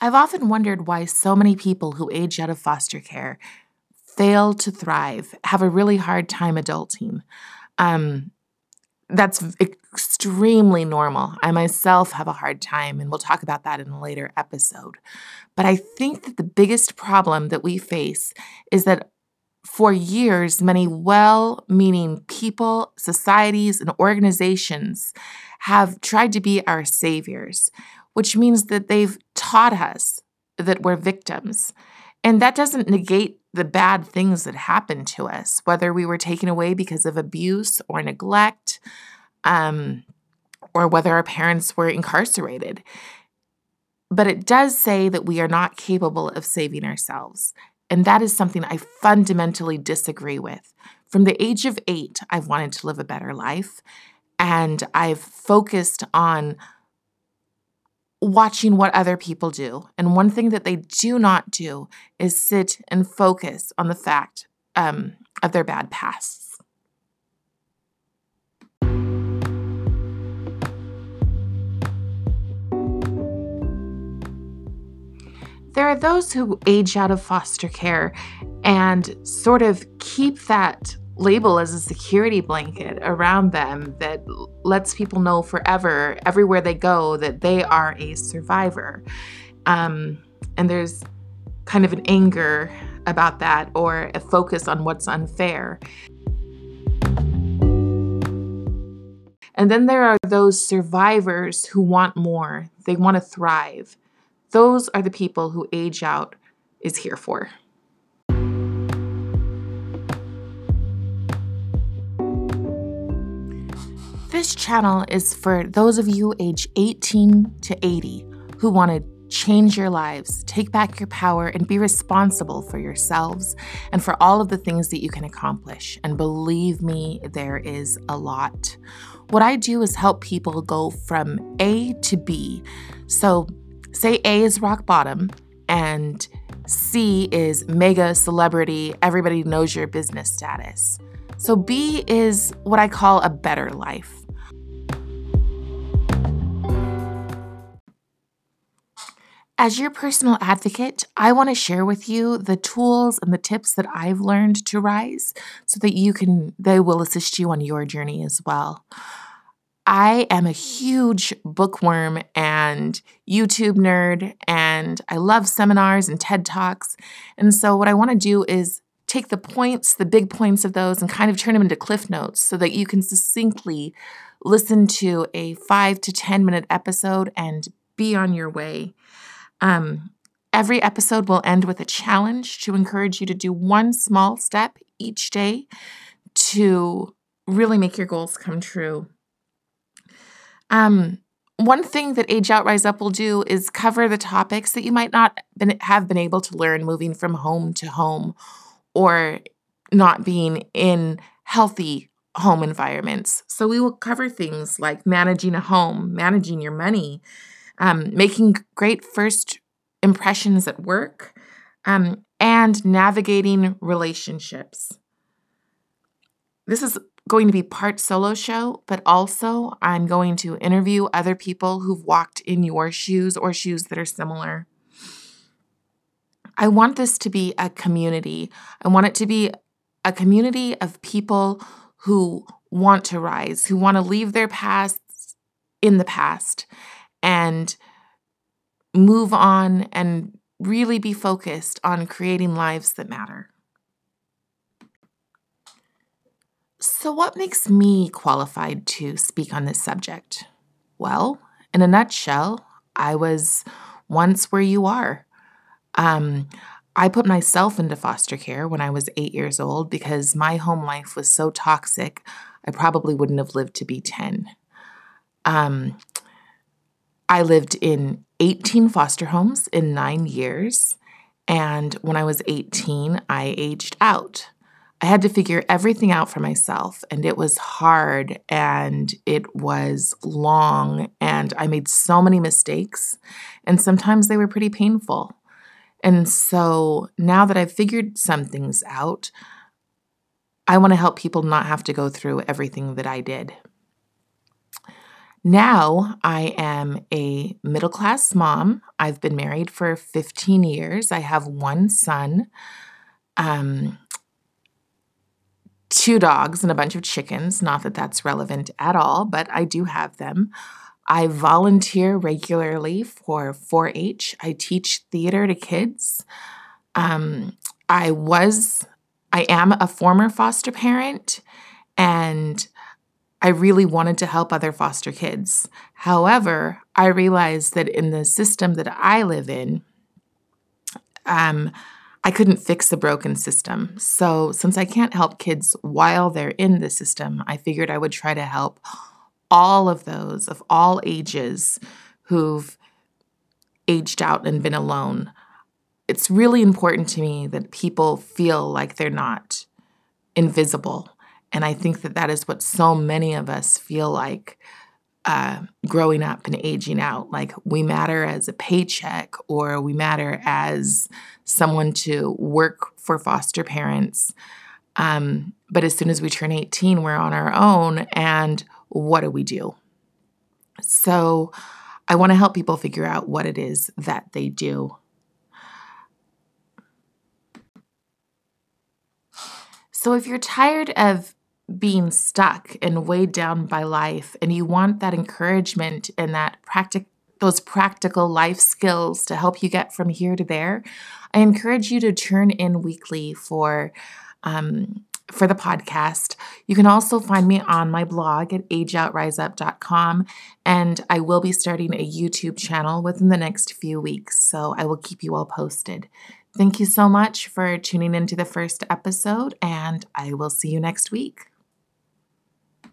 I've often wondered why so many people who age out of foster care fail to thrive, have a really hard time adulting. Um, that's extremely normal. I myself have a hard time, and we'll talk about that in a later episode. But I think that the biggest problem that we face is that for years, many well meaning people, societies, and organizations have tried to be our saviors, which means that they've taught us that we're victims. And that doesn't negate the bad things that happened to us, whether we were taken away because of abuse or neglect, um, or whether our parents were incarcerated. But it does say that we are not capable of saving ourselves. And that is something I fundamentally disagree with. From the age of eight, I've wanted to live a better life. And I've focused on watching what other people do. And one thing that they do not do is sit and focus on the fact um, of their bad pasts. There are those who age out of foster care and sort of keep that label as a security blanket around them that lets people know forever, everywhere they go, that they are a survivor. Um, and there's kind of an anger about that or a focus on what's unfair. And then there are those survivors who want more, they want to thrive. Those are the people who Age Out is here for. This channel is for those of you age 18 to 80 who want to change your lives, take back your power, and be responsible for yourselves and for all of the things that you can accomplish. And believe me, there is a lot. What I do is help people go from A to B. So Say A is rock bottom and C is mega celebrity, everybody knows your business status. So B is what I call a better life. As your personal advocate, I want to share with you the tools and the tips that I've learned to rise so that you can they will assist you on your journey as well. I am a huge bookworm and YouTube nerd, and I love seminars and TED Talks. And so, what I want to do is take the points, the big points of those, and kind of turn them into cliff notes so that you can succinctly listen to a five to 10 minute episode and be on your way. Um, every episode will end with a challenge to encourage you to do one small step each day to really make your goals come true. Um, one thing that Age Out Rise Up will do is cover the topics that you might not been, have been able to learn moving from home to home or not being in healthy home environments. So we will cover things like managing a home, managing your money, um, making great first impressions at work, um, and navigating relationships. This is going to be part solo show, but also I'm going to interview other people who've walked in your shoes or shoes that are similar. I want this to be a community. I want it to be a community of people who want to rise, who want to leave their pasts in the past and move on and really be focused on creating lives that matter. So, what makes me qualified to speak on this subject? Well, in a nutshell, I was once where you are. Um, I put myself into foster care when I was eight years old because my home life was so toxic, I probably wouldn't have lived to be 10. Um, I lived in 18 foster homes in nine years. And when I was 18, I aged out. I had to figure everything out for myself, and it was hard and it was long, and I made so many mistakes, and sometimes they were pretty painful. And so now that I've figured some things out, I want to help people not have to go through everything that I did. Now I am a middle class mom. I've been married for 15 years. I have one son, um, two dogs, and a bunch of chickens. Not that that's relevant at all, but I do have them. I volunteer regularly for 4 H. I teach theater to kids. Um, I was, I am a former foster parent, and I really wanted to help other foster kids. However, I realized that in the system that I live in, um, I couldn't fix the broken system. So, since I can't help kids while they're in the system, I figured I would try to help all of those of all ages who've aged out and been alone. It's really important to me that people feel like they're not invisible. And I think that that is what so many of us feel like uh, growing up and aging out. Like we matter as a paycheck or we matter as someone to work for foster parents. Um, but as soon as we turn 18, we're on our own. And what do we do? So I want to help people figure out what it is that they do. So if you're tired of being stuck and weighed down by life and you want that encouragement and that practic those practical life skills to help you get from here to there, I encourage you to turn in weekly for um, for the podcast. You can also find me on my blog at ageoutriseup.com, and I will be starting a YouTube channel within the next few weeks, so I will keep you all posted. Thank you so much for tuning into the first episode, and I will see you next week.